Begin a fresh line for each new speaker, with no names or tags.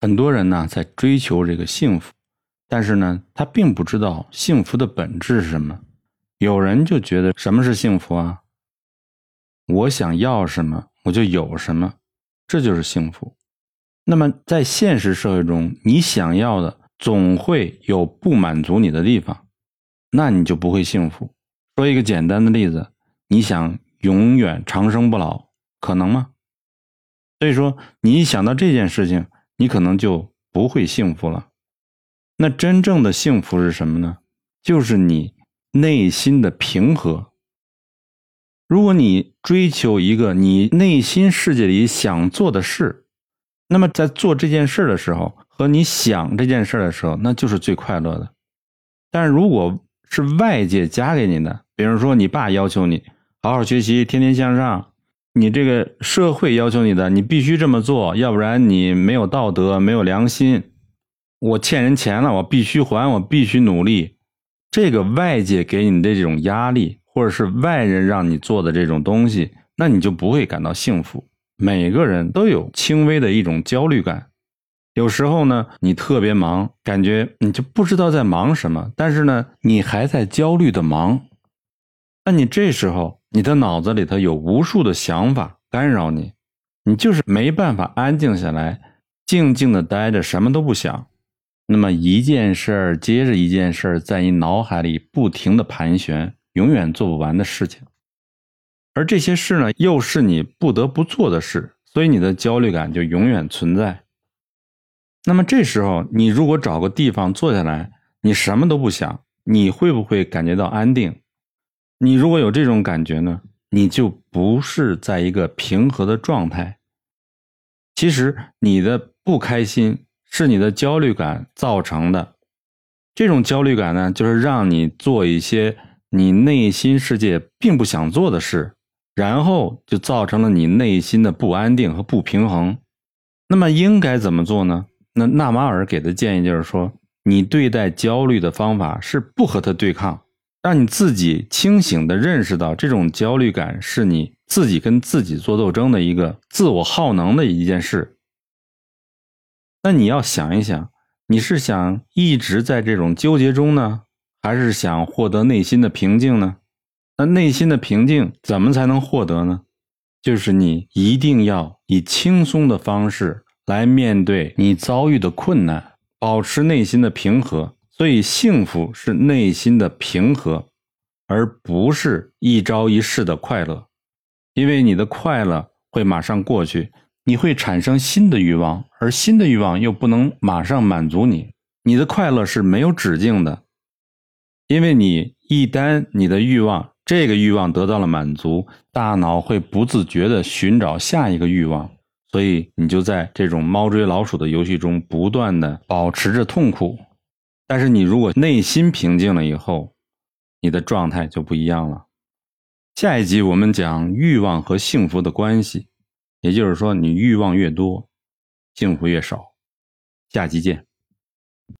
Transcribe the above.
很多人呢在追求这个幸福，但是呢，他并不知道幸福的本质是什么。有人就觉得什么是幸福啊？我想要什么，我就有什么，这就是幸福。那么在现实社会中，你想要的总会有不满足你的地方，那你就不会幸福。说一个简单的例子，你想永远长生不老，可能吗？所以说，你一想到这件事情，你可能就不会幸福了。那真正的幸福是什么呢？就是你内心的平和。如果你追求一个你内心世界里想做的事，那么在做这件事的时候和你想这件事的时候，那就是最快乐的。但如果是外界加给你的，比如说你爸要求你好好学习，天天向上，你这个社会要求你的，你必须这么做，要不然你没有道德，没有良心。我欠人钱了，我必须还，我必须努力。这个外界给你的这种压力。或者是外人让你做的这种东西，那你就不会感到幸福。每个人都有轻微的一种焦虑感，有时候呢，你特别忙，感觉你就不知道在忙什么，但是呢，你还在焦虑的忙。那你这时候，你的脑子里头有无数的想法干扰你，你就是没办法安静下来，静静的待着，什么都不想。那么一件事儿接着一件事儿在你脑海里不停的盘旋。永远做不完的事情，而这些事呢，又是你不得不做的事，所以你的焦虑感就永远存在。那么这时候，你如果找个地方坐下来，你什么都不想，你会不会感觉到安定？你如果有这种感觉呢，你就不是在一个平和的状态。其实你的不开心是你的焦虑感造成的，这种焦虑感呢，就是让你做一些。你内心世界并不想做的事，然后就造成了你内心的不安定和不平衡。那么应该怎么做呢？那纳马尔给的建议就是说，你对待焦虑的方法是不和他对抗，让你自己清醒的认识到这种焦虑感是你自己跟自己做斗争的一个自我耗能的一件事。那你要想一想，你是想一直在这种纠结中呢？还是想获得内心的平静呢？那内心的平静怎么才能获得呢？就是你一定要以轻松的方式来面对你遭遇的困难，保持内心的平和。所以，幸福是内心的平和，而不是一朝一夕的快乐。因为你的快乐会马上过去，你会产生新的欲望，而新的欲望又不能马上满足你。你的快乐是没有止境的。因为你一旦你的欲望这个欲望得到了满足，大脑会不自觉的寻找下一个欲望，所以你就在这种猫追老鼠的游戏中不断的保持着痛苦。但是你如果内心平静了以后，你的状态就不一样了。下一集我们讲欲望和幸福的关系，也就是说，你欲望越多，幸福越少。下集见。